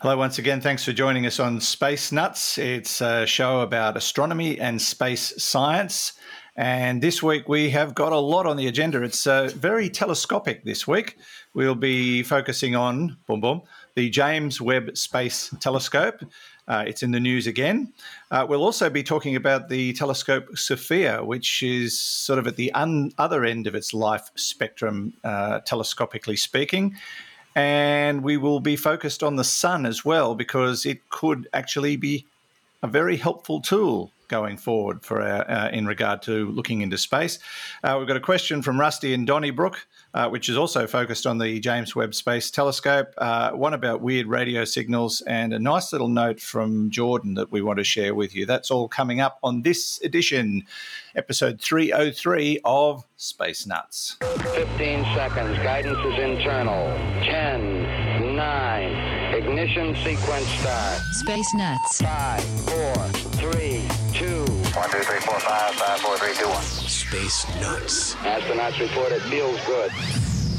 Hello, once again. Thanks for joining us on Space Nuts. It's a show about astronomy and space science. And this week we have got a lot on the agenda. It's uh, very telescopic this week. We'll be focusing on, boom, boom, the James Webb Space Telescope. Uh, it's in the news again. Uh, we'll also be talking about the telescope SOFIA, which is sort of at the un- other end of its life spectrum, uh, telescopically speaking. And we will be focused on the sun as well, because it could actually be a very helpful tool going forward for our, uh, in regard to looking into space. Uh, we've got a question from Rusty in Donnybrook, uh, which is also focused on the James Webb Space Telescope, uh, one about weird radio signals, and a nice little note from Jordan that we want to share with you. That's all coming up on this edition, episode 303 of Space Nuts. 15 seconds. Guidance is internal. 10, 9, ignition sequence start. Space Nuts. 5, 4, 3, 2, 1, 3, 4, 5, 5, 4, 3, 2, 1. Space Nuts. Astronauts report it feels good.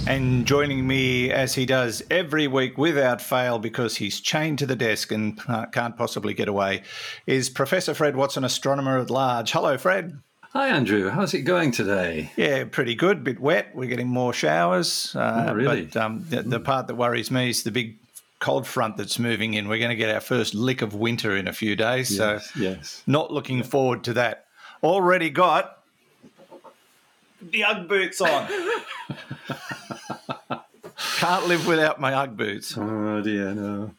And joining me as he does every week without fail because he's chained to the desk and uh, can't possibly get away is Professor Fred Watson, astronomer at large. Hello, Fred. Hi, Andrew. How's it going today? Yeah, pretty good. Bit wet. We're getting more showers. Uh, Oh, really? But um, the, the part that worries me is the big cold front that's moving in. We're going to get our first lick of winter in a few days. Yes, so, yes. not looking forward to that. Already got the Ugg boots on. Can't live without my Ugg boots. Oh dear, no.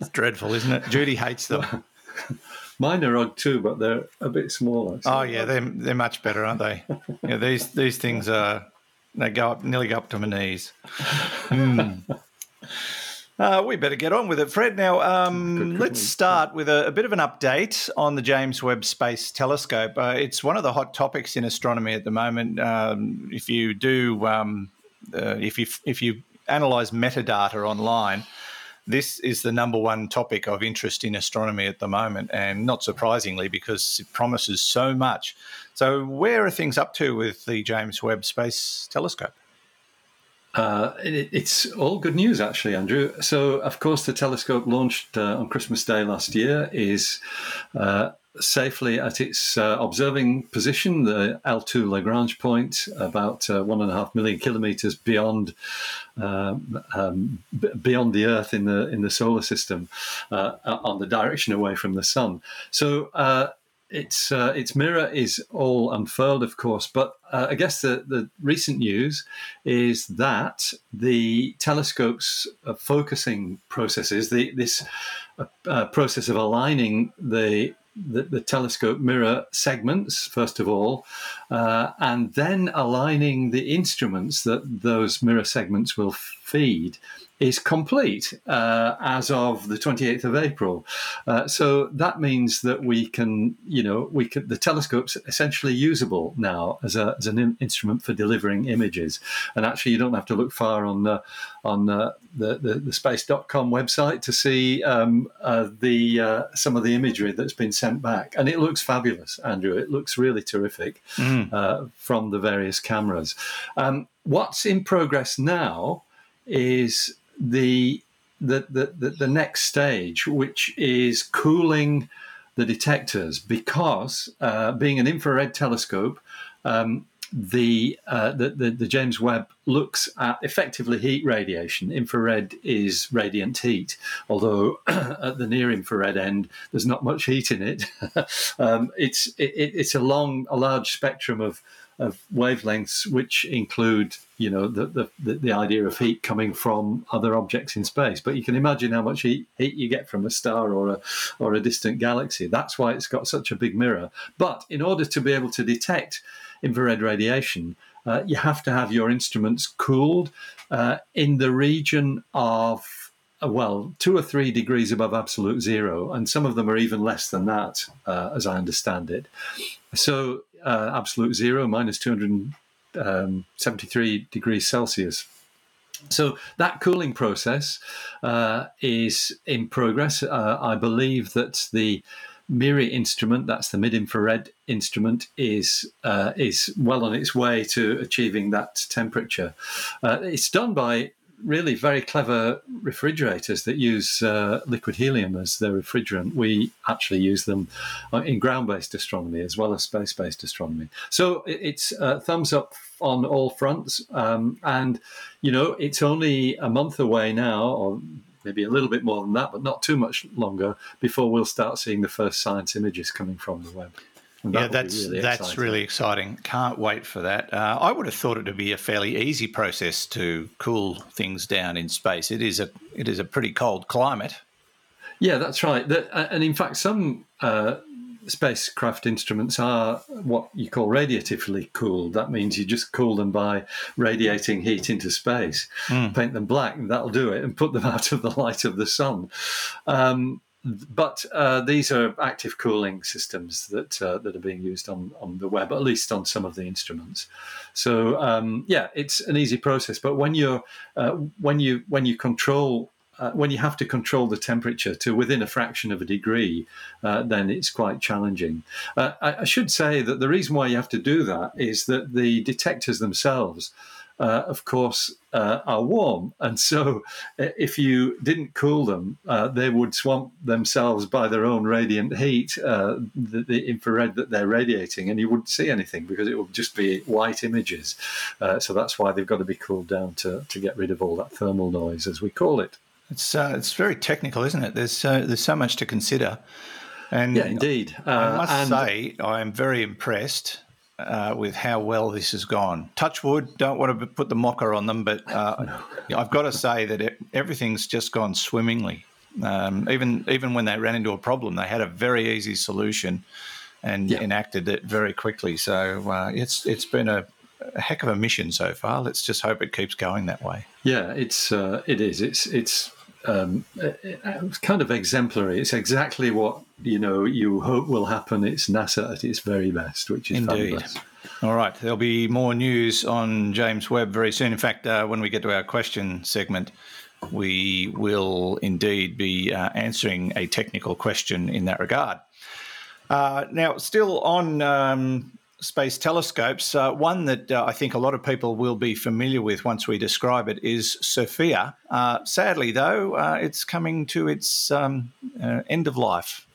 It's dreadful, isn't it? Judy hates them. Mine are odd too, but they're a bit smaller. so- Oh yeah, they're they're much better, aren't they? Yeah, these these things are they go up nearly go up to my knees. Hmm. Uh, we better get on with it, Fred. Now, um, Good, good let's one. start with a, a bit of an update on the James Webb Space Telescope. Uh, it's one of the hot topics in astronomy at the moment. Um, if you do, um, uh, if you if you analyze metadata online, this is the number one topic of interest in astronomy at the moment, and not surprisingly because it promises so much. So, where are things up to with the James Webb Space Telescope? Uh, it, it's all good news, actually, Andrew. So, of course, the telescope launched uh, on Christmas Day last year is uh, safely at its uh, observing position, the L2 Lagrange point, about uh, one and a half million kilometers beyond um, um, b- beyond the Earth in the in the solar system, on the direction away from the sun. So. Its uh, its mirror is all unfurled, of course, but uh, I guess the, the recent news is that the telescope's uh, focusing processes, the, this uh, uh, process of aligning the, the the telescope mirror segments first of all, uh, and then aligning the instruments that those mirror segments will feed is complete uh, as of the 28th of April. Uh, so that means that we can, you know, we can, the telescope's essentially usable now as, a, as an in- instrument for delivering images. And actually, you don't have to look far on the, on uh, the, the, the space.com website to see um, uh, the uh, some of the imagery that's been sent back. And it looks fabulous, Andrew. It looks really terrific uh, from the various cameras. Um, what's in progress now is the the, the, the, next stage, which is cooling the detectors, because uh, being an infrared telescope, um, the, uh, the, the the James Webb looks at effectively heat radiation. Infrared is radiant heat, although at the near infrared end there's not much heat in it. um, it's it, it's a long, a large spectrum of of wavelengths, which include, you know, the, the, the, idea of heat coming from other objects in space. But you can imagine how much heat, heat you get from a star or a, or a distant galaxy. That's why it's got such a big mirror. But in order to be able to detect infrared radiation, uh, you have to have your instruments cooled uh, in the region of uh, well, two or three degrees above absolute zero, and some of them are even less than that, uh, as I understand it. So, uh, absolute zero minus 273 degrees Celsius. So, that cooling process uh, is in progress. Uh, I believe that the MIRI instrument, that's the mid-infrared instrument, is uh, is well on its way to achieving that temperature. Uh, it's done by really very clever refrigerators that use uh, liquid helium as their refrigerant. We actually use them uh, in ground-based astronomy as well as space-based astronomy. So it's uh, thumbs up on all fronts, um, and you know it's only a month away now, or maybe a little bit more than that, but not too much longer before we'll start seeing the first science images coming from the Webb. Yeah, that's really that's exciting. really exciting. Can't wait for that. Uh, I would have thought it to be a fairly easy process to cool things down in space. It is a it is a pretty cold climate. Yeah, that's right. The, uh, and in fact, some uh, spacecraft instruments are what you call radiatively cooled. That means you just cool them by radiating heat into space, mm. paint them black, and that'll do it, and put them out of the light of the sun. Um, but uh, these are active cooling systems that uh, that are being used on, on the Webb, at least on some of the instruments. So um, yeah, it's an easy process. But when you're uh, when you when you control uh, when you have to control the temperature to within a fraction of a degree, uh, then it's quite challenging. Uh, I, I, should say that the reason why you have to do that is that the detectors themselves, uh, of course, uh, are warm. And so uh, if you didn't cool them, they would swamp themselves by their own radiant heat, the, the, infrared that they're radiating, and you wouldn't see anything because it would just be white images. so that's why they've got to be cooled down to, to get rid of all that thermal noise, as we call it. It's uh, it's very technical, isn't it? There's so there's so much to consider. And yeah, indeed. Uh, I must and... say, I am very impressed uh, with how well this has gone. Touch wood, don't want to put the mocker on them, but uh, I've got to say that it, everything's just gone swimmingly. Um, even even when they ran into a problem, they had a very easy solution and yeah. enacted it very quickly. So uh, it's it's been a, a heck of a mission so far. Let's just hope it keeps going that way. Yeah, it's uh, it is. It's it's um, it's kind of exemplary. It's exactly what you know you hope will happen. It's NASA at its very best, which is Indeed. fabulous. All right, there'll be more news on James Webb very soon. In fact, uh, when we get to our question segment, we will indeed be uh, answering a technical question in that regard. Uh, now, still on um, space telescopes. Uh, one that uh, I think a lot of people will be familiar with once we describe it is SOFIA. Uh, sadly, though, uh, it's coming to its um, uh, end of life.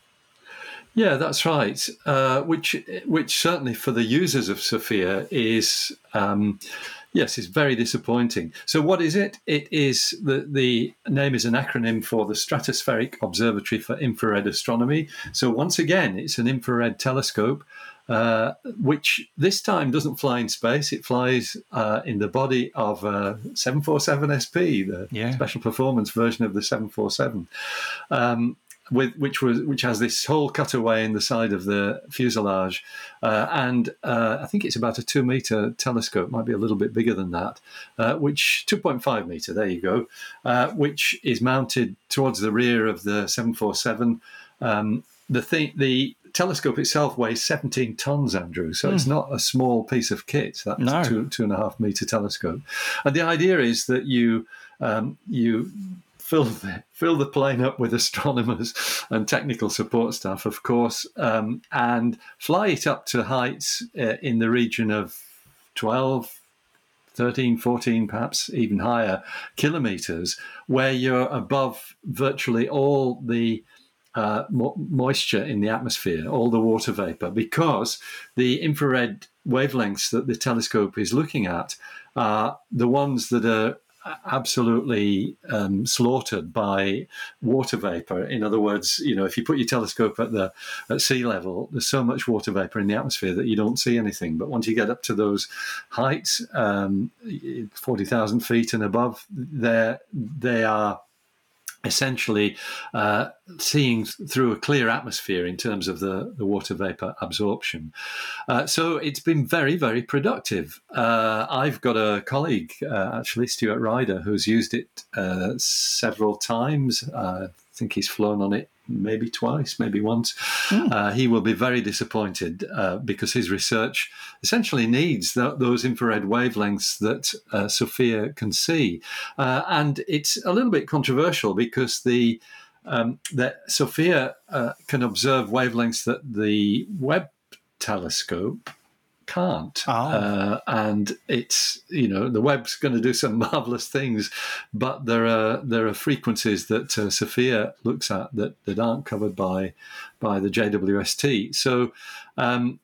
Yeah, that's right. Uh, which, which certainly for the users of SOFIA is. Um, yes, it's very disappointing. So, what is it? It is the the name is an acronym for the Stratospheric Observatory for Infrared Astronomy. So, once again, it's an infrared telescope uh, which this time doesn't fly in space. It flies uh, in the body of a 747 SP, the yeah. special performance version of the 747. Um, with, which was which has this whole cutaway in the side of the fuselage, uh, and uh, I think it's about a two meter telescope, might be a little bit bigger than that, uh, which 2.5 meter. There you go, uh, which is mounted towards the rear of the 747. Um, the thing, the telescope itself weighs 17 tons, Andrew. So mm. it's hmm. not a small piece of kit. That's no. two two and a half meter telescope. And the idea is that you um, you fill the, fill the plane up with astronomers and technical support staff, of course, um, and fly it up to heights uh, in the region of 12. 13, 14, perhaps even higher kilometers, where you're above virtually all the uh, mo- moisture in the atmosphere, all the water vapor, because the infrared wavelengths that the telescope is looking at are the ones that are absolutely um, slaughtered by water vapor. In other words, you know, if you put your telescope at the at sea level, there's so much water vapor in the atmosphere that you don't see anything. But once you get up to those heights, um, forty thousand feet and above, there they are essentially uh, seeing through a clear atmosphere in terms of the, the water vapor absorption. Uh, so it's been very, very productive. Uh, I've got a colleague, uh, actually, Stuart Ryder, who's used it uh, several times. Uh, I think he's flown on it maybe twice, maybe once. Mm. Uh, he will be very disappointed uh, because his research essentially needs those infrared wavelengths that uh, SOFIA can see. Uh, and it's a little bit controversial because the um, that SOFIA uh, can observe wavelengths that the Webb telescope can't. Oh. Uh, and it's you know the Webb's going to do some marvelous things, but there are there are frequencies that uh, SOFIA looks at that that aren't covered by by the JWST. So. Um,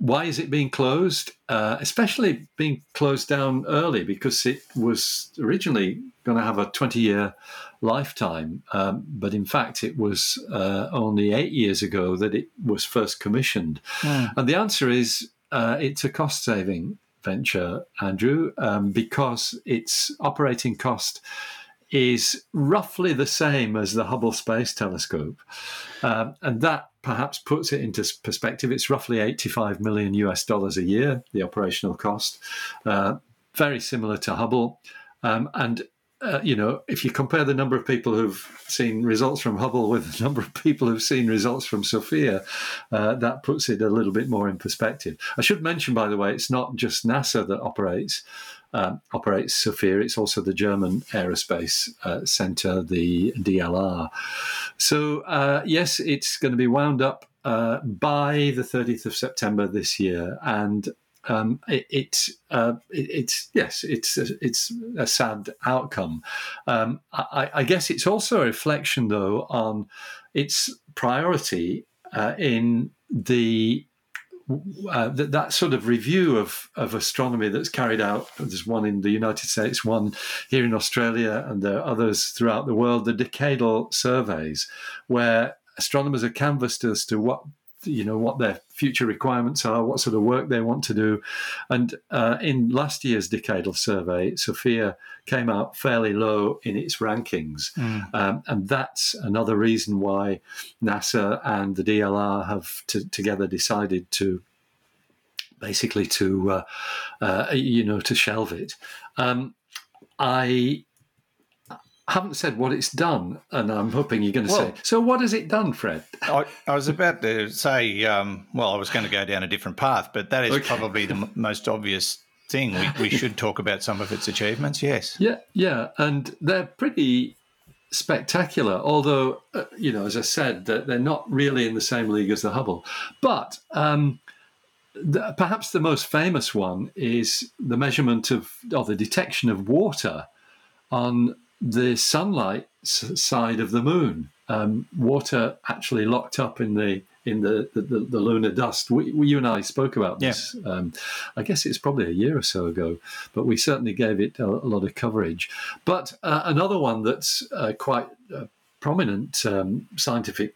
why is it being closed? Uh, especially being closed down early because it was originally going to have a 20 year lifetime. Um, but in fact, it was uh, only eight years ago that it was first commissioned. And the answer is uh, it's a cost saving venture, Andrew, um, because its operating cost is roughly the same as the Hubble Space Telescope. Um, and that perhaps puts it into perspective. It's roughly 85 million US dollars a year, the operational cost, uh, very similar to Hubble. Um, and uh, you know, if you compare the number of people who've seen results from Hubble with the number of people who've seen results from SOFIA, uh, that puts it a little bit more in perspective. I should mention, by the way, it's not just NASA that operates um, operates SOFIA. It's also the German Aerospace uh, Center, the DLR. So uh, yes, it's going to be wound up uh, by the 30th of September this year, and um, it, it's uh, it, it's yes, it's a, it's a sad outcome. Um, I, I, guess it's also a reflection, though, on its priority uh, in the. Uh, that, that sort of review of, of astronomy that's carried out. There's one in the United States, one here in Australia, and there are others throughout the world. The decadal surveys, where astronomers are canvassed as to what you know what their future requirements are, what sort of work they want to do. And uh, in last year's decadal survey, SOFIA came out fairly low in its rankings, Mm. um, and that's another reason why NASA and the DLR have to, together decided to basically to uh, uh, you know to shelve it. Um, I haven't said what it's done, and I'm hoping you're going to Well- say. So, what has it done, Fred? I, I was about to say, um, well, I was going to go down a different path, but that is Okay. probably the m- most obvious thing. We, we should talk about some of its achievements. Yes. Yeah, yeah, and they're pretty spectacular. Although, uh, you know, as I said, that they're not really in the same league as the Hubble. But um, the, perhaps the most famous one is the measurement of or the detection of water on the sunlight side of the moon. Um, water actually locked up in the in the the, the, the lunar dust. We, we, you and I spoke about Yeah. this. Um, I guess it's probably a year or so ago, but we certainly gave it a, a lot of coverage. But uh, another one that's uh, quite uh, prominent um, scientific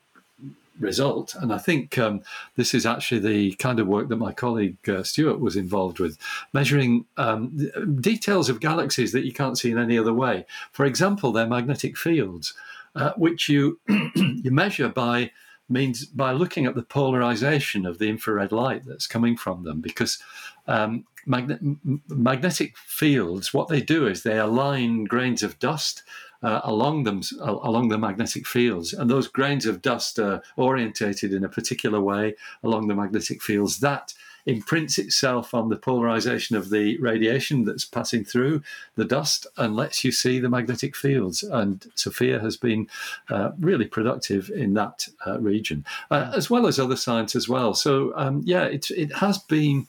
result, and I think um, this is actually the kind of work that my colleague uh, Stuart was involved with, measuring um, details of galaxies that you can't see in any other way. For example, their magnetic fields, uh, which you you measure by means by looking at the polarization of the infrared light that's coming from them, because um, magne- magnetic fields, what they do is they align grains of dust uh, along them uh, along the magnetic fields, and those grains of dust are orientated in a particular way along the magnetic fields. That imprints itself on the polarization of the radiation that's passing through the dust and lets you see the magnetic fields. And SOFIA has been uh, really productive in that uh, region, uh, as well as other science as well. So um, yeah, it it has been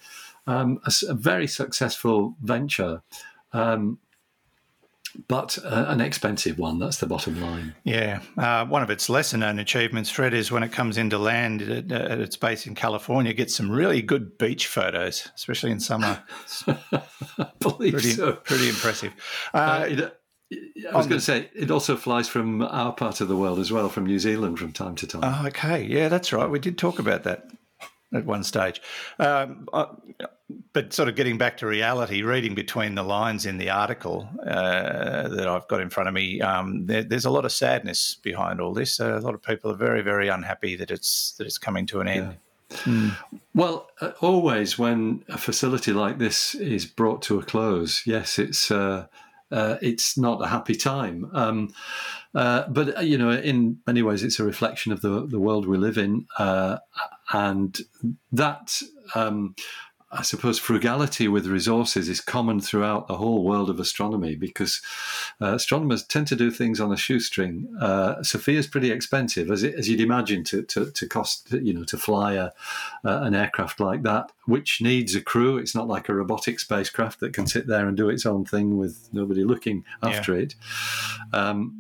um, a, a very successful venture. Um, but uh, an expensive one. That's the bottom line. Yeah. Uh, one of its lesser known achievements, Fred, is when it comes into land at, at its base in California, it gets some really good beach photos, especially in summer. I believe Pretty, so. pretty impressive. Uh, Uh, it, I was going to say it also flies from our part of the world as well, from New Zealand from time to time. Oh, okay. Yeah, that's right. We did talk about that at one stage. Um, uh, but sort of getting back to reality, reading between the lines in the article uh, that I've got in front of me, um, there, there's a lot of sadness behind all this. Uh, a lot of people are very, very unhappy that it's that it's coming to an end. Well, uh, always when a facility like this is brought to a close, yes, it's uh, uh, it's not a happy time. Um, but you know, in many ways, it's a reflection of the the world we live in, and that. Um, I suppose frugality with resources is common throughout the whole world of astronomy because uh, astronomers tend to do things on a shoestring. Uh, SOFIA is pretty expensive, as, it, as you'd imagine, to, to, to, cost you know to fly a, uh, an aircraft like that, which needs a crew. It's not like a robotic spacecraft that can sit there and do its own thing with nobody looking after yeah. it. Um,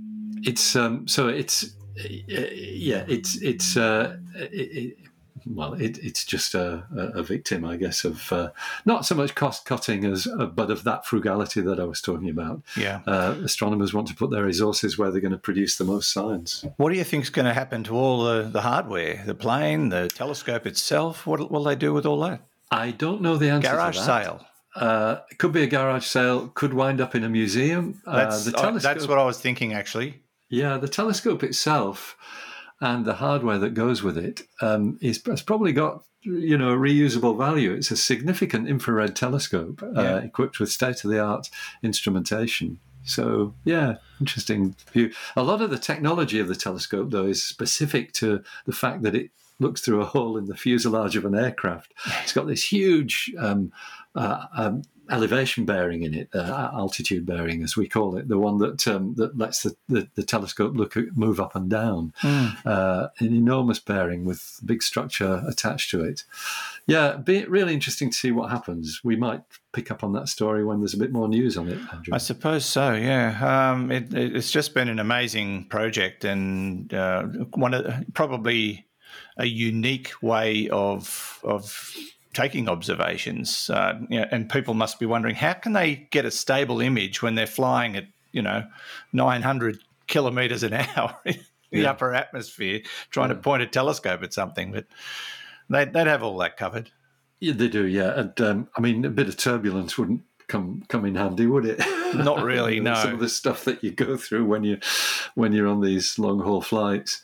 it's um, so it's yeah, it's it's uh, it, well, it, it's just a, a, victim, I guess, of uh, not so much cost cutting as, uh, but of that frugality that I was talking about. Yeah, uh, astronomers want to put their resources where they're going to produce the most science. What do you think is going to happen to all the, the hardware, the plane, the telescope itself? What will they do with all that? I don't know the answer. Garage sale. Uh, it could be a garage sale. Could wind up in a museum. Uh, that's, the telescope, that's what I was thinking, actually. Yeah, the telescope itself and the hardware that goes with it um, is, has probably got you know a reusable value. It's a significant infrared telescope uh, yeah. equipped with state of the art instrumentation. So yeah, interesting view. A lot of the technology of the telescope, though, is specific to the fact that it looks through a hole in the fuselage of an aircraft. It's got this huge um, uh, um, elevation bearing in it, uh, altitude bearing as we call it, the one that um, that lets the, the, the, telescope look at, move up and down. Mm. Uh, an enormous bearing with big structure attached to it. Yeah, be really interesting to see what happens. We might pick up on that story when there's a bit more news on it. Andrew. I suppose so. Yeah, um, it, it's just been an amazing project and uh, one of probably a unique way of of taking observations, uh, you know, and people must be wondering how can they get a stable image when they're flying at you know 900 kilometers an hour in the yeah. upper atmosphere, trying yeah. to point a telescope at something, but they'd, they'd have all that covered. Yeah, they do. Yeah, and um, I mean, a bit of turbulence wouldn't come come in handy, would it? Not really. no. Some of the stuff that you go through when you when you're on these long haul flights.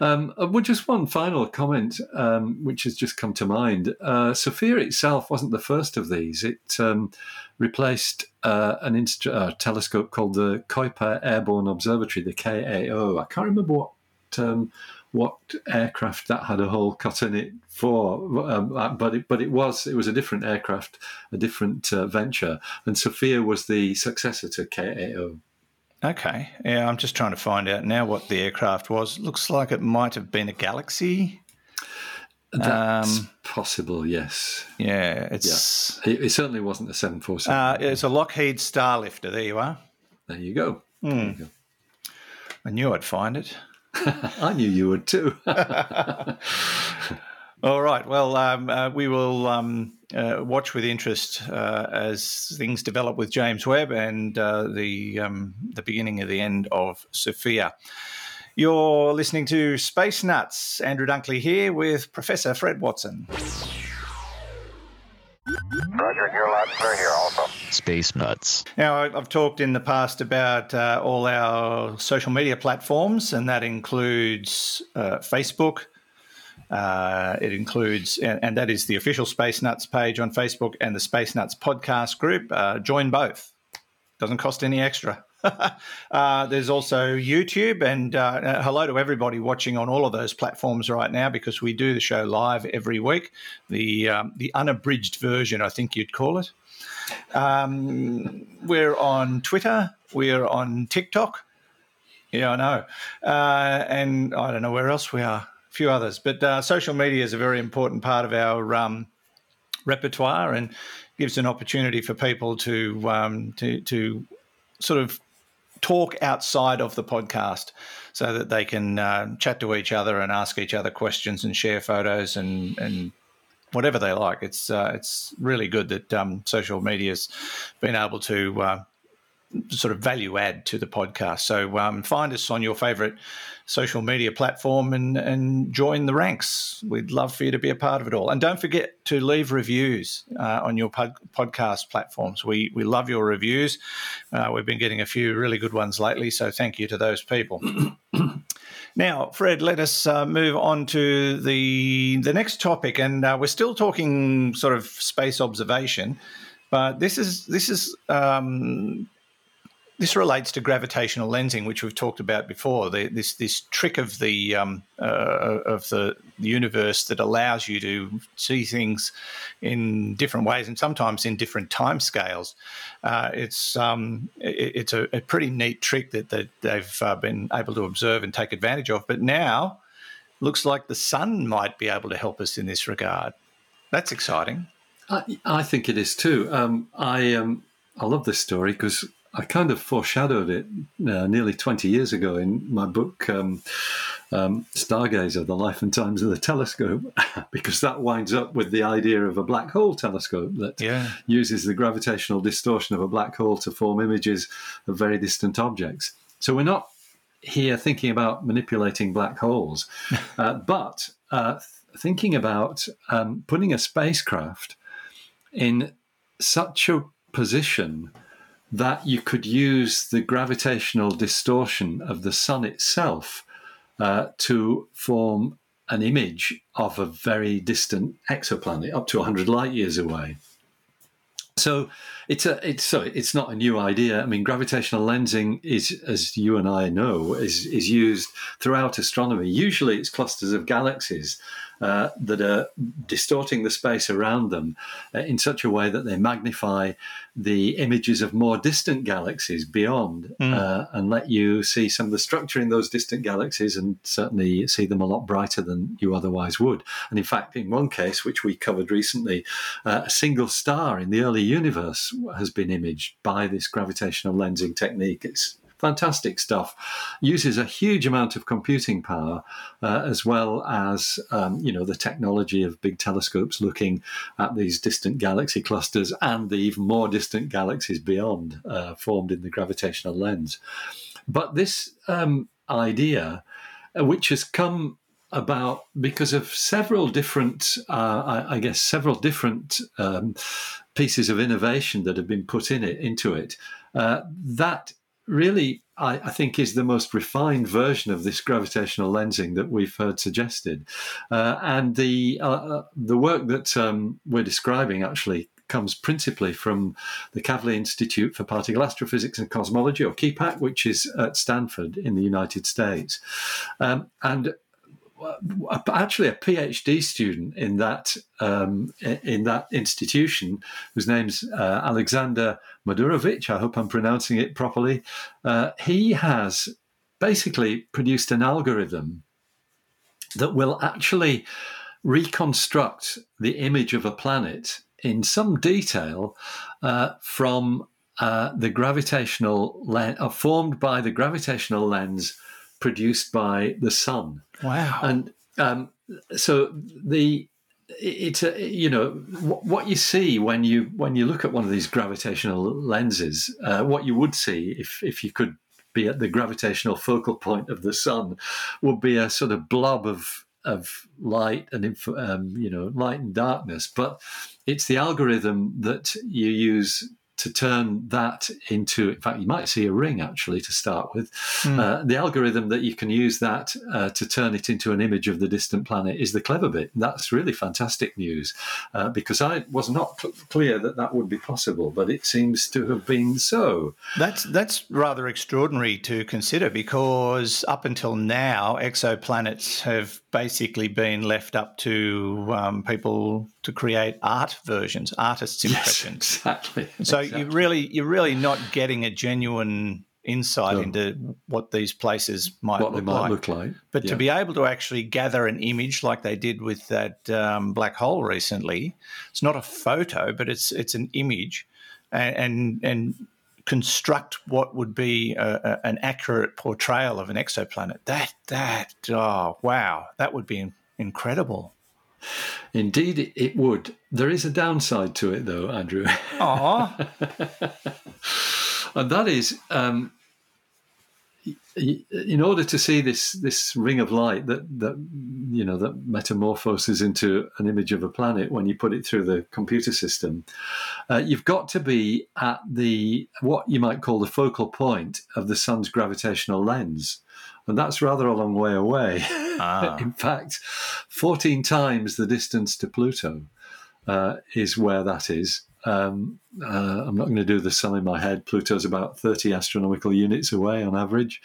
Um, uh, well, just one final comment, um, which has just come to mind. Uh, SOFIA itself wasn't the first of these. It um, replaced uh, an inst- uh, telescope called the Kuiper Airborne Observatory, the KAO. I can't remember what um, what aircraft that had a hole cut in it for, um, uh, but it, but it was it was a different aircraft, a different uh, venture, and SOFIA was the successor to KAO. Okay, yeah, I'm just trying to find out now what the aircraft was. Looks like it might have been a Galaxy. That's um, possible, yes. Yeah, it's yeah. It, it, certainly wasn't a seven four seven. Uh, it's a Lockheed Starlifter. There you are. There you go. Mm. There you go. I knew I'd find it. I knew you would too. All right. Well, um, uh, we will um, uh, watch with interest uh, as things develop with James Webb and uh, the um, the beginning of the end of SOFIA. You're listening to Space Nuts. Andrew Dunkley here with Professor Fred Watson. Roger, you're loud and clear here also. Space Nuts. Now, I've talked in the past about uh, all our social media platforms, and that includes uh, Facebook. Uh, it includes, and, and, that is the official Space Nuts page on Facebook and the Space Nuts podcast group. Uh, join both. Doesn't cost any extra. uh, there's also YouTube, and uh, hello to everybody watching on all of those platforms right now because we do the show live every week. The um, the unabridged version, I think you'd call it. Um, we're on Twitter. We're on TikTok. Yeah, I know, uh, and I don't know where else we are. A few others, but uh, social media is a very important part of our um, repertoire and gives an opportunity for people to um, to to sort of talk outside of the podcast so that they can uh, chat to each other and ask each other questions and share photos and, and whatever they like. It's uh, it's really good that um, social media's been able to uh, sort of value add to the podcast. So um, find us on your favorite social media platform and, and join the ranks. We'd love for you to be a part of it all. And don't forget to leave reviews uh, on your pod- podcast platforms. We, we love your reviews. Uh, we've been getting a few really good ones lately. So thank you to those people. Now, Fred, let us uh, move on to the the next topic, and uh, we're still talking sort of space observation, but this is this is um, this relates to gravitational lensing, which we've talked about before. The, this this trick of the um, uh, of the universe that allows you to see things in different ways and sometimes in different time scales. Uh, it's um, it, it's a, a, pretty neat trick that, that they've uh, been able to observe and take advantage of. But now, looks like the sun might be able to help us in this regard. That's exciting. I, I think it is too. Um, I um, I love this story because I kind of foreshadowed it uh, nearly 20 years ago in my book, um, um, Stargazer The Life and Times of the Telescope, because that winds up with the idea of a black hole telescope that yeah. uses the gravitational distortion of a black hole to form images of very distant objects. So we're not here thinking about manipulating black holes, uh, but uh, thinking about um, putting a spacecraft in such a position that you could use the gravitational distortion of the sun itself uh, to form an image of a very distant exoplanet up to 100 light years away. So it's a it's so it's not a new idea. I mean, gravitational lensing is, as you and I know, is is used throughout astronomy. Usually, it's clusters of galaxies uh, that are distorting the space around them uh, in such a way that they magnify the images of more distant galaxies beyond mm. uh, and let you see some of the structure in those distant galaxies and certainly see them a lot brighter than you otherwise would. And in fact, in one case, which we covered recently, uh, a single star in the early universe has been imaged by this gravitational lensing technique. It's fantastic stuff. Uses a huge amount of computing power, uh, as well as um, you know the technology of big telescopes looking at these distant galaxy clusters and the even more distant galaxies beyond, uh, formed in the gravitational lens. But this um, idea, uh, which has come about because of several different, uh, I, I, guess, several different um, pieces of innovation that have been put in it into it. Uh, that really, I, I, think, is the most refined version of this gravitational lensing that we've heard suggested. Uh, and the uh, uh, the work that um, we're describing actually comes principally from the Kavli Institute for Particle Astrophysics and Cosmology, or KIPAC, which is at Stanford in the United States. Um, and actually a PhD student in that um, in that institution, whose name's uh, Alexander Madurowicz. I hope I'm pronouncing it properly. Uh, he has basically produced an algorithm that will actually reconstruct the image of a planet in some detail uh, from uh, the gravitational lens, uh, formed by the gravitational lens produced by the sun. Wow. And um, so the it's a, you know what you see when you when you look at one of these gravitational lenses. Uh, what you would see if if you could be at the gravitational focal point of the sun would be a sort of blob of of light and um, you know light and darkness. But it's the algorithm that you use to turn that into, in fact, you might see a ring actually to start with. Mm. Uh, the algorithm that you can use that uh, to turn it into an image of the distant planet is the clever bit. That's really fantastic news uh, because I was not cl- clear that that would be possible, but it seems to have been so. That's that's rather extraordinary to consider because up until now, exoplanets have basically been left up to um, people to create art versions, artists' impressions. Yes, exactly. So exactly. you really you're really not getting a genuine insight no. into what these places might, look, might like. look like. But yeah. to be able to actually gather an image like they did with that um, black hole recently, it's not a photo, but it's it's an image, and and, and construct what would be a, a, an accurate portrayal of an exoplanet. That that oh wow, that would be incredible. Indeed, it would. There is a downside to it, though, Andrew. Aww. and that is um, in order to see this this ring of light that that you know that metamorphoses into an image of a planet when you put it through the computer system, uh, you've got to be at the what you might call the focal point of the sun's gravitational lens, and that's rather a long way away. Ah. in fact, fourteen times the distance to Pluto uh, is where that is. Um, uh, I'm not going to do the sum in my head. Pluto's about 30 astronomical units away on average.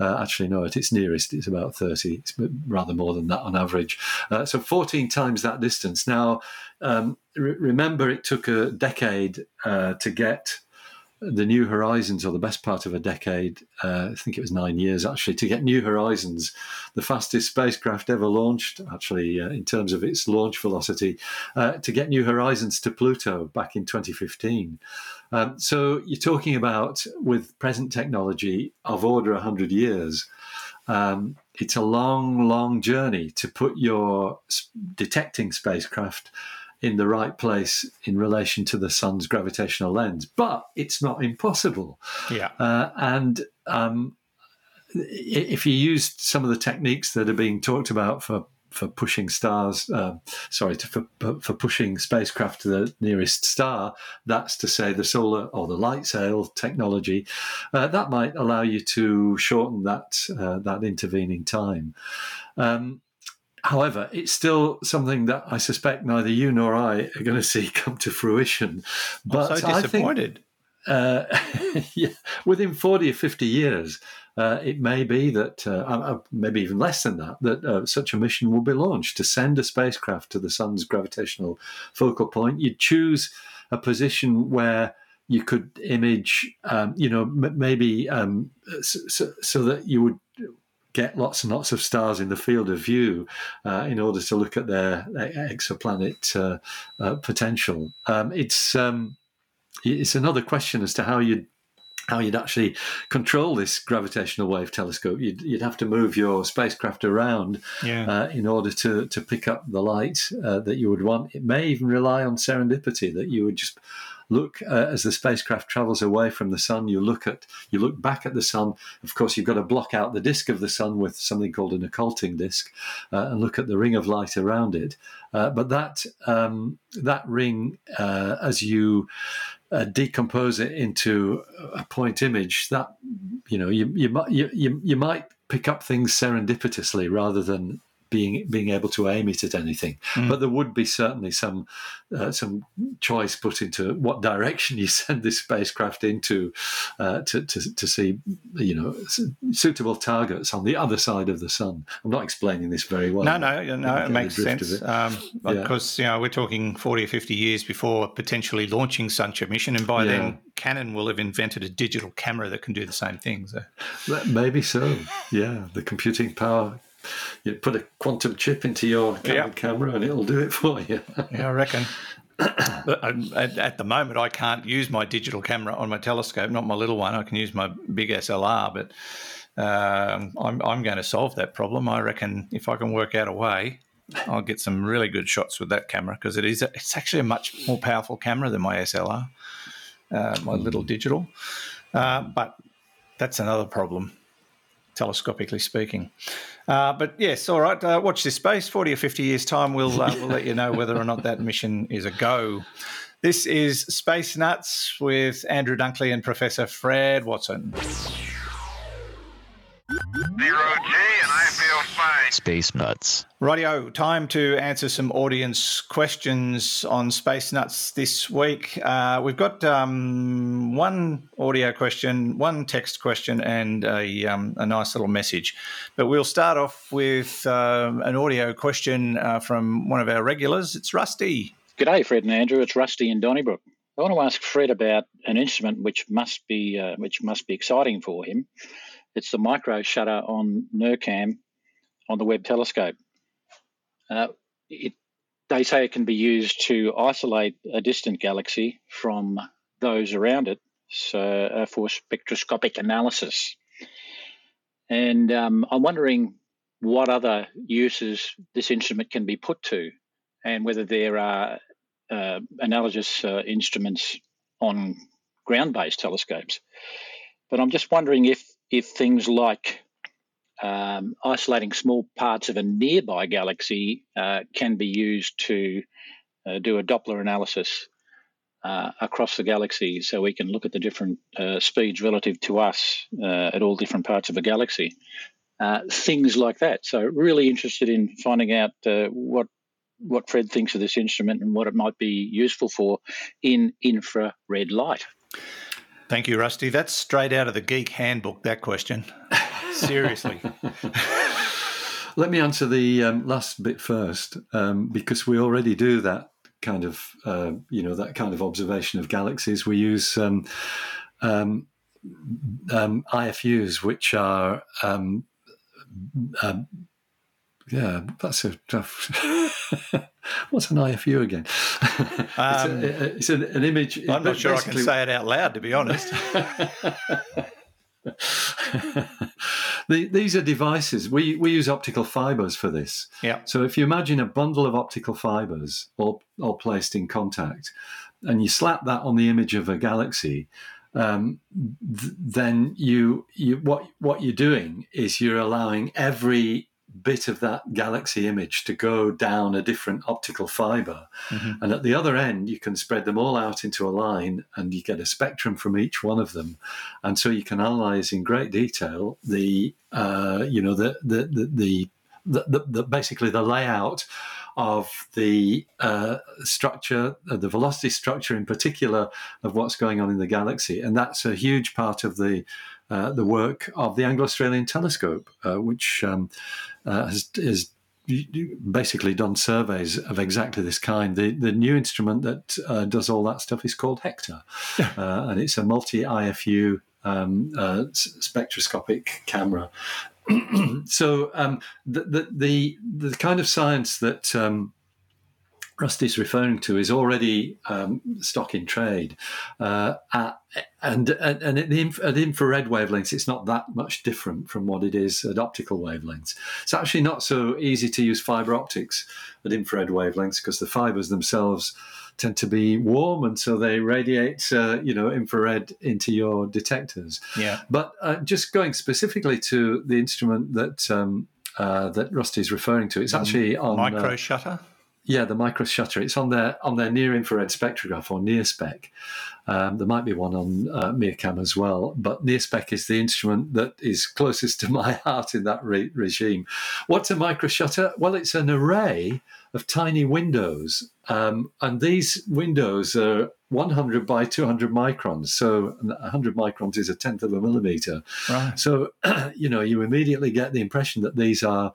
Uh, actually, no, at its nearest, it's about 30. It's rather more than that on average. Uh, so 14 times that distance. Now, um, re- remember, it took a decade uh, to get the New Horizons, or the best part of a decade, uh, I think it was nine years actually, to get New Horizons, the fastest spacecraft ever launched, actually, uh, in terms of its launch velocity, uh, to get New Horizons to Pluto back in 2015. Um, so you're talking about, with present technology, of order 100 years. Um, it's a long, long journey to put your detecting spacecraft in the right place in relation to the sun's gravitational lens, but it's not impossible. Yeah. Uh, and um, if you use some of the techniques that are being talked about for for pushing stars, uh, sorry, to, for, for pushing spacecraft to the nearest star, that's to say the solar or the light sail technology, uh, that might allow you to shorten that uh, that intervening time. Um, However, it's still something that I suspect neither you nor I are going to see come to fruition. But I'm so disappointed. I think, uh, yeah, within 40 or 50 years, uh, it may be that, uh, uh, maybe even less than that, that uh, such a mission will be launched to send a spacecraft to the sun's gravitational focal point. You'd choose a position where you could image, um, you know, m- maybe um, so, so, that you would get lots and lots of stars in the field of view uh, in order to look at their exoplanet uh, uh, potential. Um, it's um, it's another question as to how you how you'd actually control this gravitational wave telescope. You'd, you'd have to move your spacecraft around yeah. uh, in order to, to pick up the light uh, that you would want. It may even rely on serendipity that you would just look uh, as the spacecraft travels away from the sun. You look at you look back at the sun. Of course, you've got to block out the disk of the sun with something called an occulting disk, uh, and look at the ring of light around it. Uh, but that um, that ring, uh, as you uh, decompose it into a point image, that you know you you might you, you, you might pick up things serendipitously rather than being being able to aim it at anything. Mm. But there would be certainly some uh, some choice put into what direction you send this spacecraft into uh, to, to, to see you know suitable targets on the other side of the sun. I'm not explaining this very well. No, no, no, it makes sense it. um, yeah. because you know we're talking 40 or 50 years before potentially launching such a mission, and by yeah. then Canon will have invented a digital camera that can do the same thing. So. Maybe so. Yeah, the computing power you put a quantum chip into your camera and it'll do it for you. yeah, I reckon. but um, at the moment, I can't use my digital camera on my telescope, not my little one. I can use my big SLR, but um, I'm, I'm going to solve that problem. I reckon if I can work out a way, I'll get some really good shots with that camera because it is a, it's actually a much more powerful camera than my SLR, uh, my little digital. Uh, but that's another problem telescopically speaking. Uh, but yes, all right. Uh, watch this space. Forty or fifty years time, we'll uh, we'll let you know whether or not that mission is a go. This is Space Nuts with Andrew Dunkley and Professor Fred Watson. Space Nuts. Radio, time to answer some audience questions on Space Nuts this week. Uh, we've got um, one audio question, one text question, and a, um, a, nice little message. But we'll start off with uh, an audio question uh, from one of our regulars. It's Rusty. G'day, Fred and Andrew. It's Rusty in Donnybrook. I want to ask Fred about an instrument which must be uh, which must be exciting for him. It's the micro shutter on NIRCam on the Webb telescope. Uh, it, they say it can be used to isolate a distant galaxy from those around it so, uh, for spectroscopic analysis. And um, I'm wondering what other uses this instrument can be put to, and whether there are uh, analogous uh, instruments on ground based telescopes. But I'm just wondering if if things like um, isolating small parts of a nearby galaxy uh, can be used to uh, do a Doppler analysis uh, across the galaxy so we can look at the different uh, speeds relative to us uh, at all different parts of a galaxy. Uh, things like that. So, really interested in finding out what what Fred thinks of this instrument and what it might be useful for in infrared light. Thank you, Rusty. That's straight out of the Geek Handbook, that question. Seriously. Let me answer the um, last bit first, um, because we already do that kind of, uh, you know, that kind of observation of galaxies. We use um, um, um IFUs, which are um, um, yeah, that's a tough. What's an IFU again? Um, it's, a, it's an, an, image. I'm not sure I can say it out loud, to be honest. The, these are devices. We we use optical fibers for this. Yeah. So if you imagine a bundle of optical fibers all all placed in contact, and you slap that on the image of a galaxy, um, th- then you you what what you're doing is you're allowing every bit of that galaxy image to go down a different optical fiber. Mm-hmm. And at the other end, you can spread them all out into a line and you get a spectrum from each one of them. And so you can analyze in great detail the, uh, you know, the, the, the, the, the, the basically the layout of the uh, structure, uh, the velocity structure in particular of what's going on in the galaxy. And that's a huge part of the uh, the work of the Anglo-Australian Telescope, uh, which um, uh, has, has basically done surveys of exactly this kind. The the new instrument that uh, does all that stuff is called Hector, uh, and it's a multi IFU um, uh, spectroscopic camera. so um, the, the, the the kind of science that um, Rusty's referring to is already um, stock in trade, uh, at, and and, and at, inf- at, infrared wavelengths, it's not that much different from what it is at optical wavelengths. It's actually not so easy to use fiber optics at infrared wavelengths because the fibers themselves tend to be warm, and so they radiate, uh, you know, infrared into your detectors. Yeah. But uh, just going specifically to the instrument that um, uh, that Rusty is referring to, it's actually on micro shutter. Yeah, the micro shutter. It's on their on their near infrared spectrograph or NIRSpec. Um, there might be one on uh, NIRCam as well, but NIRSpec is the instrument that is closest to my heart in that re- regime. What's a micro shutter? Well, it's an array of tiny windows, um, and these windows are 100 by 200 microns. So 100 microns is a tenth of a millimeter. Right. So you know you immediately get the impression that these are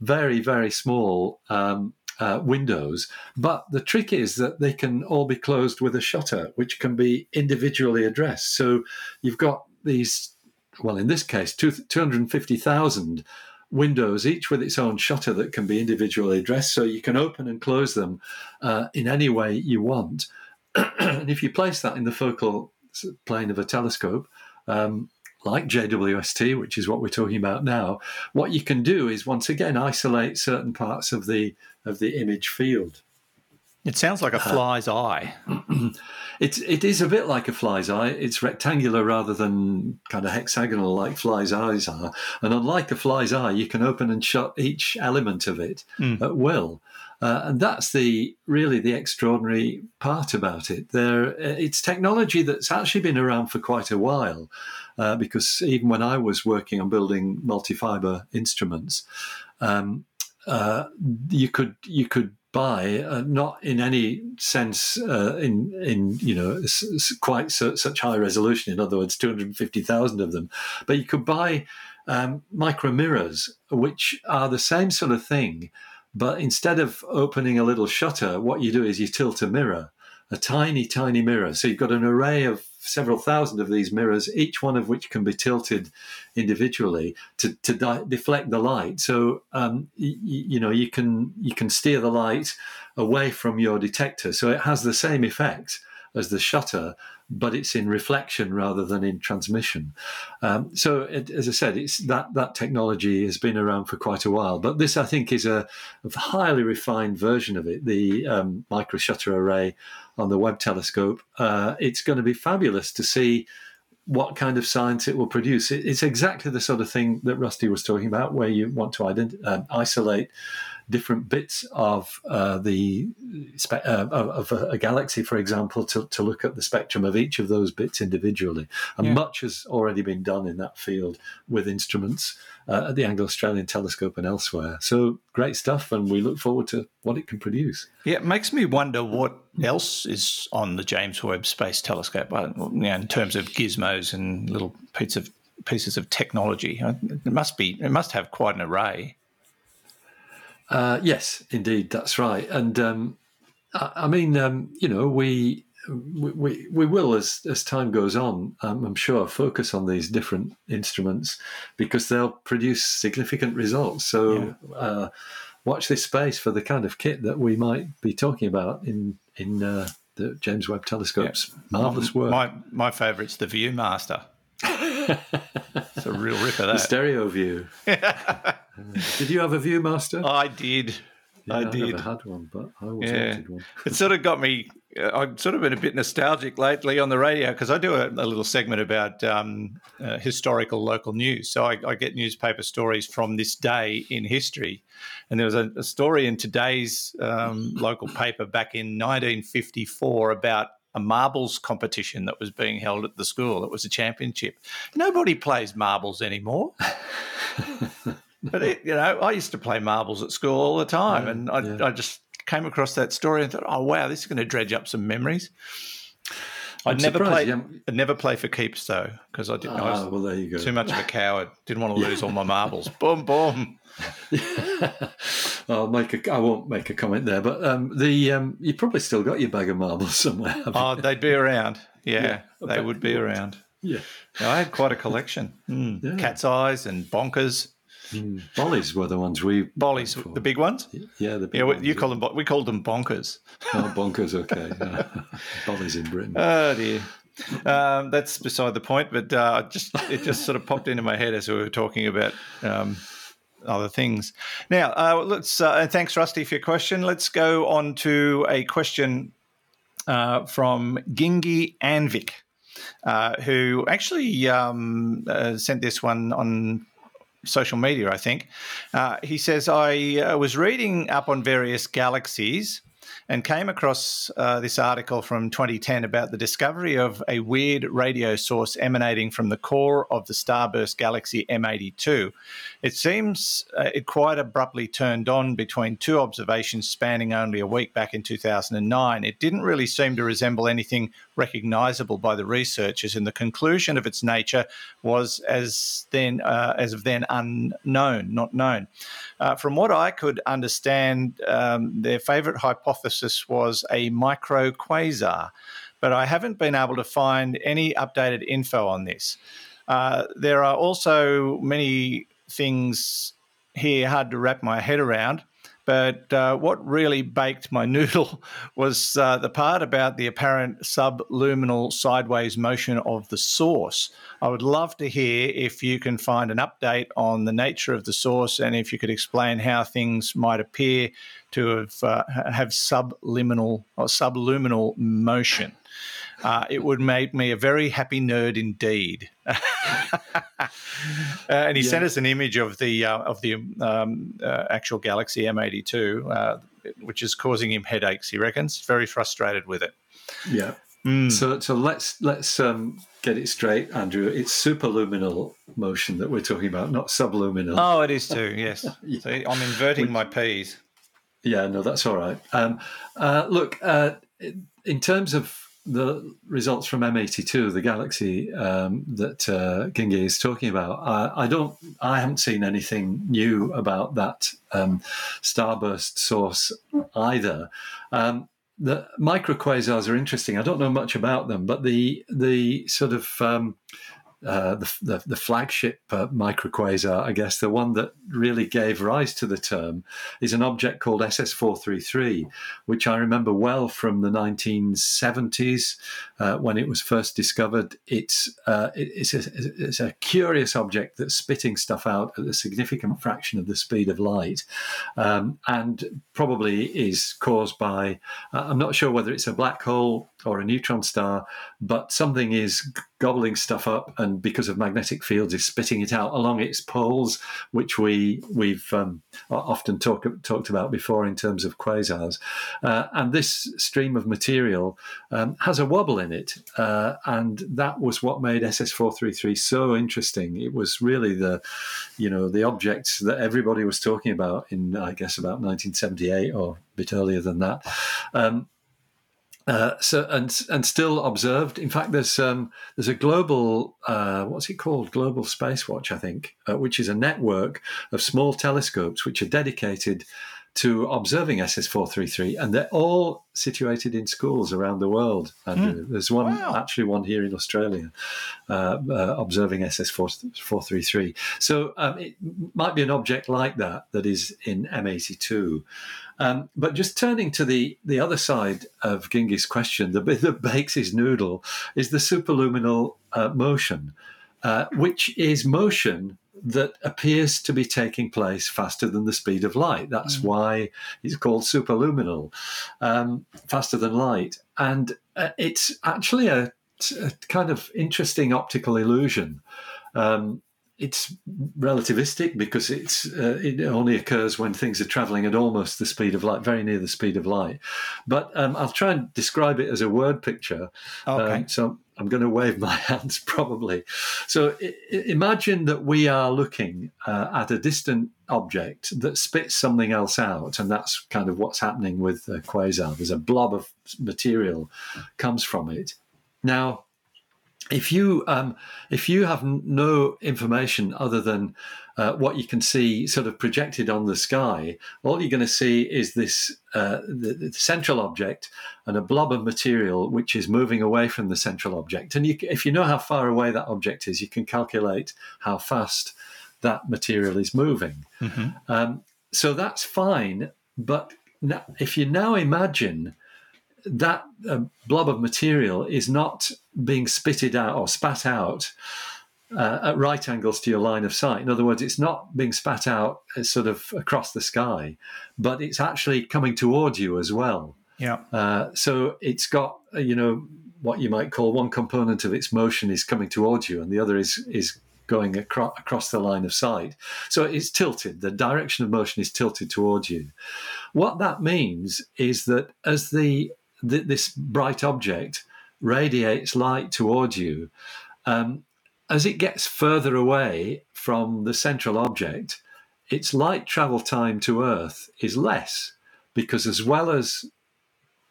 very very small. Um, uh, windows. But the trick is that they can all be closed with a shutter, which can be individually addressed. So you've got these, well, in this case, 250,000 windows, each with its own shutter that can be individually addressed. So you can open and close them uh, in any way you want. and if you place that in the focal plane of a telescope, um, like JWST, which is what we're talking about now, what you can do is once again isolate certain parts of the of the image field. It sounds like a uh, fly's uh, eye. It's it is a bit like a fly's eye. It's rectangular rather than kind of hexagonal like fly's eyes are. And unlike a fly's eye, you can open and shut each element of it mm. at will. Uh, and that's the really the extraordinary part about it. There, it's technology that's actually been around for quite a while, uh, because even when I was working on building multi-fiber instruments, um, uh, you could you could buy, uh, not in any sense uh, in in you know quite so, such high resolution. In other words, two hundred fifty thousand of them, but you could buy um, micro mirrors, which are the same sort of thing, but instead of opening a little shutter, what you do is you tilt a mirror, a tiny tiny mirror. So you've got an array of several thousand of these mirrors, each one of which can be tilted individually to, to di- deflect the light. So um, y- you know you can you can steer the light away from your detector, so it has the same effect as the shutter, but it's in reflection rather than in transmission. Um, so, it, as I said, it's that that technology has been around for quite a while. But this, I think, is a, a highly refined version of it. The um, micro shutter array on the Webb telescope. Uh, it's going to be fabulous to see what kind of science it will produce. It, it's exactly the sort of thing that Rusty was talking about, where you want to ident- um, isolate different bits of uh, the spe- uh, of, of a galaxy, for example, to, to look at the spectrum of each of those bits individually. And Yeah. much has already been done in that field with instruments uh, at the Anglo Australian Telescope and elsewhere. So great stuff, and we look forward to what it can produce. Yeah, it makes me wonder what else is on the James Webb Space Telescope uh, you know, in terms of gizmos and little pieces of pieces of technology. Uh, It must be. It must have quite an array. Uh, yes, indeed, that's right. And um, I, I mean, um, you know, we, we we we will as as time goes on. Um, I'm sure focus on these different instruments because they'll produce significant results. So. Uh, Watch this space for the kind of kit that we might be talking about in in uh, the James Webb Telescope's marvelous work. My my favourite's the ViewMaster. it's a real ripper. the That stereo view. Did you have a ViewMaster? I did. I Yeah, did. never had one, but I always Yeah. wanted one. It sort of got me. uh, I've sort of been a bit nostalgic lately on the radio because I do a, a little segment about um, uh, historical local news. So I, I get newspaper stories from this day in history. And there was a, a story in today's um, local paper back in 1954 about a marbles competition that was being held at the school. It was a championship. Nobody plays marbles anymore. But it, you know, I used to play marbles at school all the time, Yeah, and I, yeah. I just came across that story and thought, "Oh wow, this is going to dredge up some memories." I'd I'm never play. I'd never play for keeps though, because I didn't. I Ah, was well, there you go. too much of a coward. Didn't want to lose all my marbles. boom, boom. I'll make a. I won't make a comment there, but um, the um, you probably still got your bag of marbles somewhere. haven't you? Oh, they'd be around. Yeah, Yeah, they would be around. yeah, Yeah, I had quite a collection. Mm. Yeah. Cat's eyes and bonkers. Bollies were the ones we Bollies, the big ones. Yeah, the big Yeah, ones, you call them. We called them bonkers. oh, bonkers. Okay, bollies in Britain. Oh dear. Um, that's beside the point, but uh, just it just sort of popped into my head as we were talking about um, other things. Now, uh, let's. Uh, thanks, Rusty, for your question. Let's go on to a question uh, from Gingy Anvik, uh, who actually um, uh, sent this one on social media, I think. Uh, he says, I uh, was reading up on various galaxies and came across uh, this article from 2010 about the discovery of a weird radio source emanating from the core of the starburst galaxy M82. It seems uh, it quite abruptly turned on between two observations spanning only a week back in 2009. It didn't really seem to resemble anything recognizable by the researchers, and the conclusion of its nature was as then uh, as of then unknown, not known. Uh, from what I could understand, um, their favourite hypothesis was a microquasar, but I haven't been able to find any updated info on this. Uh, there are also many things here hard to wrap my head around. But uh, what really baked my noodle was uh, the part about the apparent subluminal sideways motion of the source. I would love to hear if you can find an update on the nature of the source and if you could explain how things might appear to have, uh, have subliminal or subluminal motion. Uh, it would make me a very happy nerd indeed. Uh, and he sent us an image of the uh, of the um, uh, actual Galaxy M82, uh, which is causing him headaches. He reckons very frustrated with it. Yeah. Hmm. So so let's let's um, get it straight, Andrew. It's superluminal motion that we're talking about, not subluminal. Oh, it is too. Yes. So I'm inverting my P's. Yeah, no, that's all right. Um, uh, look, uh, in terms of the results from M82, the galaxy um, that uh, Gingy is talking about, I, I don't, I haven't seen anything new about that um, starburst source either. Um, the microquasars are interesting. I don't know much about them, but the the sort of um, uh, the, the, the flagship uh, microquasar, I guess, the one that really gave rise to the term, is an object called SS433, which I remember well from the 1970s uh, when it was first discovered. It's uh, it- it's, a, it's a curious object that's spitting stuff out at a significant fraction of the speed of light, um, and probably is caused by. Uh, I'm not sure whether it's a black hole or a neutron star, but something is gobbling stuff up, and because of magnetic fields, is spitting it out along its poles, which we we've um, often talk, talked about before in terms of quasars. Uh, and this stream of material um, has a wobble in it, uh, and that was what made SS433 so interesting. It was really the, you know, the objects that everybody was talking about in, I guess, about 1978 or a bit earlier than that. Um, uh, so and and still observed. In fact, there's um, there's a global uh, what's it called? Global Space Watch, I think, uh, which is a network of small telescopes which are dedicated to observing SS433, and they're all situated in schools around the world. Andrew. Mm. There's one, wow. actually, one here in Australia, uh, uh, observing SS433. So um, it might be an object like that that is in M82. Um, but just turning to the, the other side of Gingy's question, the bit that bakes his noodle is the superluminal uh, motion, uh, which is motion that appears to be taking place faster than the speed of light. That's mm. why it's called superluminal, um, faster than light. And uh, it's actually a, a, kind of interesting optical illusion. Um, it's relativistic because it's uh, it only occurs when things are traveling at almost the speed of light, very near the speed of light. But um, I'll try and describe it as a word picture. Okay. Um, so I'm going to wave my hands probably. So I- imagine that we are looking uh, at a distant object that spits something else out, and that's kind of what's happening with a quasar. There's a blob of material comes from it. Now, if you um, if you have no information other than uh, what you can see sort of projected on the sky, all you're going to see is this uh, the, the, central object and a blob of material which is moving away from the central object. And you, if you know how far away that object is, you can calculate how fast that material is moving. Mm-hmm. Um, so that's fine. But now, if you now imagine that uh, blob of material is not being spitted out or spat out uh, at right angles to your line of sight. In other words, it's not being spat out uh, sort of across the sky, but it's actually coming towards you as well. Yeah. Uh, so it's got uh, you know what you might call one component of its motion is coming towards you, and the other is is going across, across the line of sight. So it's tilted. The direction of motion is tilted towards you. What that means is that as the th- this bright object radiates light towards you, um, as it gets further away from the central object, its light travel time to Earth is less because, as well as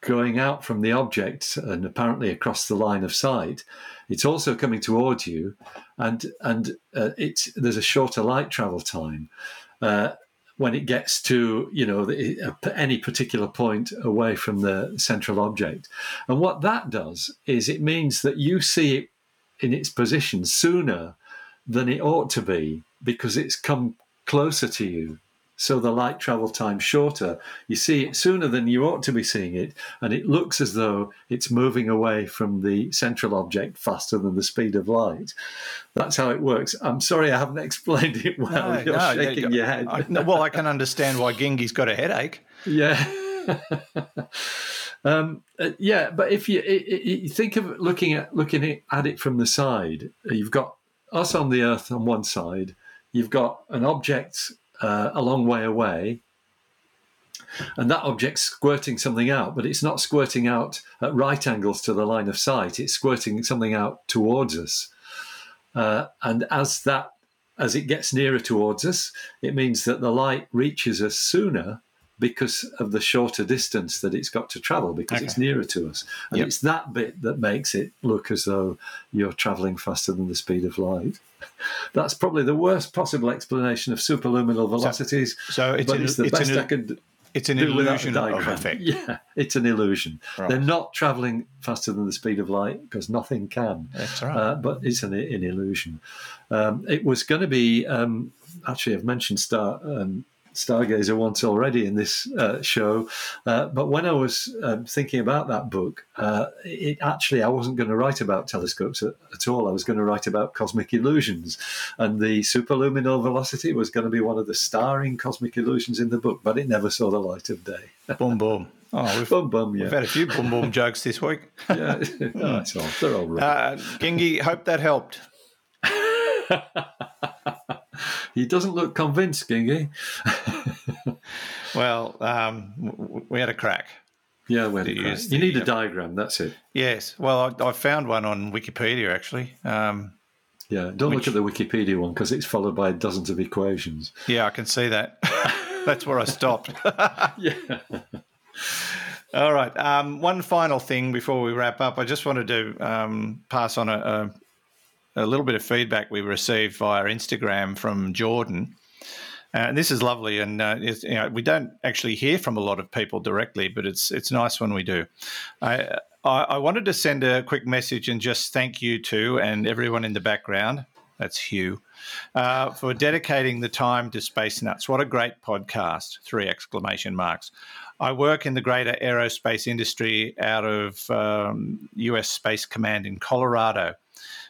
going out from the object and apparently across the line of sight, it's also coming towards you, and and uh, it's there's a shorter light travel time. Uh, when it gets to you know any particular point away from the central object. And what that does is it means that you see it in its position sooner than it ought to be because it's come closer to you so the light travel time shorter. You see it sooner than you ought to be seeing it, and it looks as though it's moving away from the central object faster than the speed of light. That's how it works. I'm sorry I haven't explained it well. No, You're no, shaking your head. I, well, I can understand why Gingy's got a headache. Yeah. um, uh, yeah, but if you, you think of looking at looking at it from the side, you've got us on the Earth on one side, you've got an object uh, a long way away, and that object's squirting something out, but it's not squirting out at right angles to the line of sight. It's squirting something out towards us, uh, and as that as it gets nearer towards us, it means that the light reaches us sooner because of the shorter distance that it's got to travel because okay. it's nearer to us. And yep. it's that bit that makes it look as though you're traveling faster than the speed of light. That's probably the worst possible explanation of superluminal velocities. So, so it's, an, it's the it's best an, I could. It's an illusion of effect. Yeah, it's an illusion. Right. They're not traveling faster than the speed of light because nothing can. That's right. Uh, but it's an, an illusion. Um, it was going to be um, actually. I've mentioned Star um, Stargazer once already in this uh, show. Uh, but when I was um, thinking about that book, uh, it actually I wasn't going to write about telescopes at, at, all. I was going to write about cosmic illusions, and the superluminal velocity was going to be one of the starring cosmic illusions in the book. But it never saw the light of day. boom, boom. Oh, we've, boom, boom, yeah. we've had a few boom, boom jokes this week. yeah, it's all, they're all right. Uh, Gingy, hope that helped. He doesn't look convinced, Gingy. well, um, we had a crack. Yeah, we had a crack. You need a diagram. That's it. Yes. Well, I, I found one on Wikipedia actually. Um, yeah, don't which, look at the Wikipedia one because it's followed by dozens of equations. Yeah, I can see that. That's where I stopped. yeah. All right. Um, one final thing before we wrap up. I just wanted to um, pass on a, a, little bit of feedback we received via Instagram from Jordan. Uh, and this is lovely, and uh, you know, we don't actually hear from a lot of people directly, but it's it's nice when we do. I, I, I wanted to send a quick message and just thank you to and everyone in the background. That's Hugh uh, for dedicating the time to Space Nuts. What a great podcast! Three exclamation marks. I work in the greater aerospace industry out of um, US Space Command in Colorado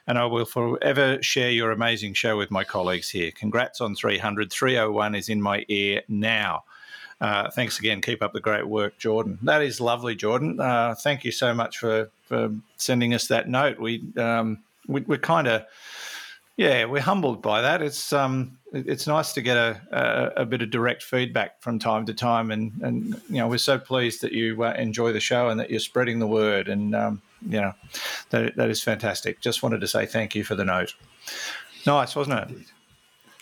and I will forever share your amazing show with my colleagues here. Congrats on 300. 301 is in my ear now. Uh, thanks again. Keep up the great work, Jordan. That is lovely, Jordan. Uh, thank you so much for, for sending us that note. We, um, we are kind of yeah, we're humbled by that. It's um, it's nice to get a, a, a, bit of direct feedback from time to time, and and you know we're so pleased that you uh, enjoy the show and that you're spreading the word, and um, you know that that is fantastic. Just wanted to say thank you for the note. Nice, wasn't it?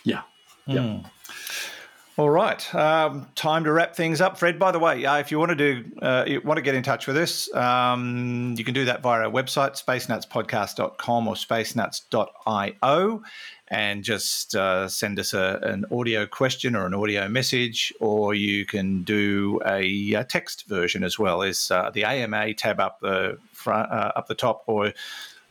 Yeah. Yeah. Mm. All right, um, time to wrap things up. Fred, by the way, uh, if you want to do, uh, want to get in touch with us, um, you can do that via our website, spacenutspodcast.com or spacenuts.io, and just uh, send us a, an audio question or an audio message, or you can do a, a text version as well. Is uh, the AMA tab up the front, uh, up the top, or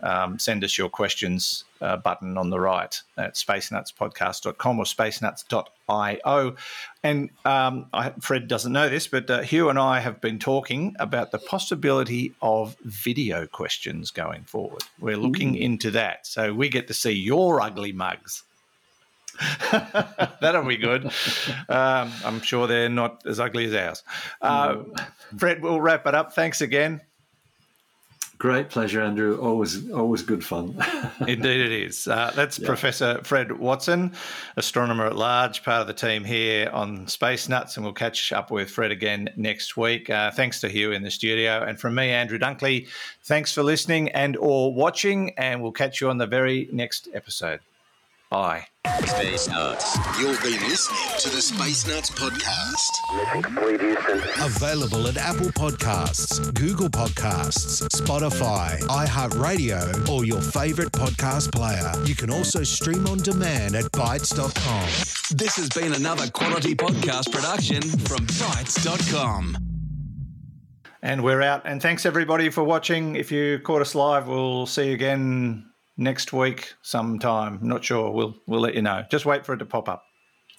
um, send us your questions uh, button on the right at spacenutspodcast.com or spacenuts.io. And um, I, Fred doesn't know this, but uh, Hugh and I have been talking about the possibility of video questions going forward. We're looking Ooh. into that. So we get to see your ugly mugs. That'll be good. Um, I'm sure they're not as ugly as ours. Uh, Fred, we'll wrap it up. Thanks again. Great pleasure, Andrew. Always, always good fun. Indeed, it is. Uh, that's yeah. Professor Fred Watson, astronomer at large, part of the team here on Space Nuts, and we'll catch up with Fred again next week. Uh, thanks to Hugh in the studio, and from me, Andrew Dunkley. Thanks for listening and or watching, and we'll catch you on the very next episode. Bye. Space Nuts. You've been listening to the Space Nuts podcast. Available at Apple Podcasts, Google Podcasts, Spotify, iHeartRadio, or your favorite podcast player. You can also stream on demand at Bitesz.com. This has been another quality podcast production from Bitesz.com. And we're out. And thanks everybody for watching. If you caught us live, we'll see you again next week sometime. Not sure. We'll we'll let you know. Just wait for it to pop up.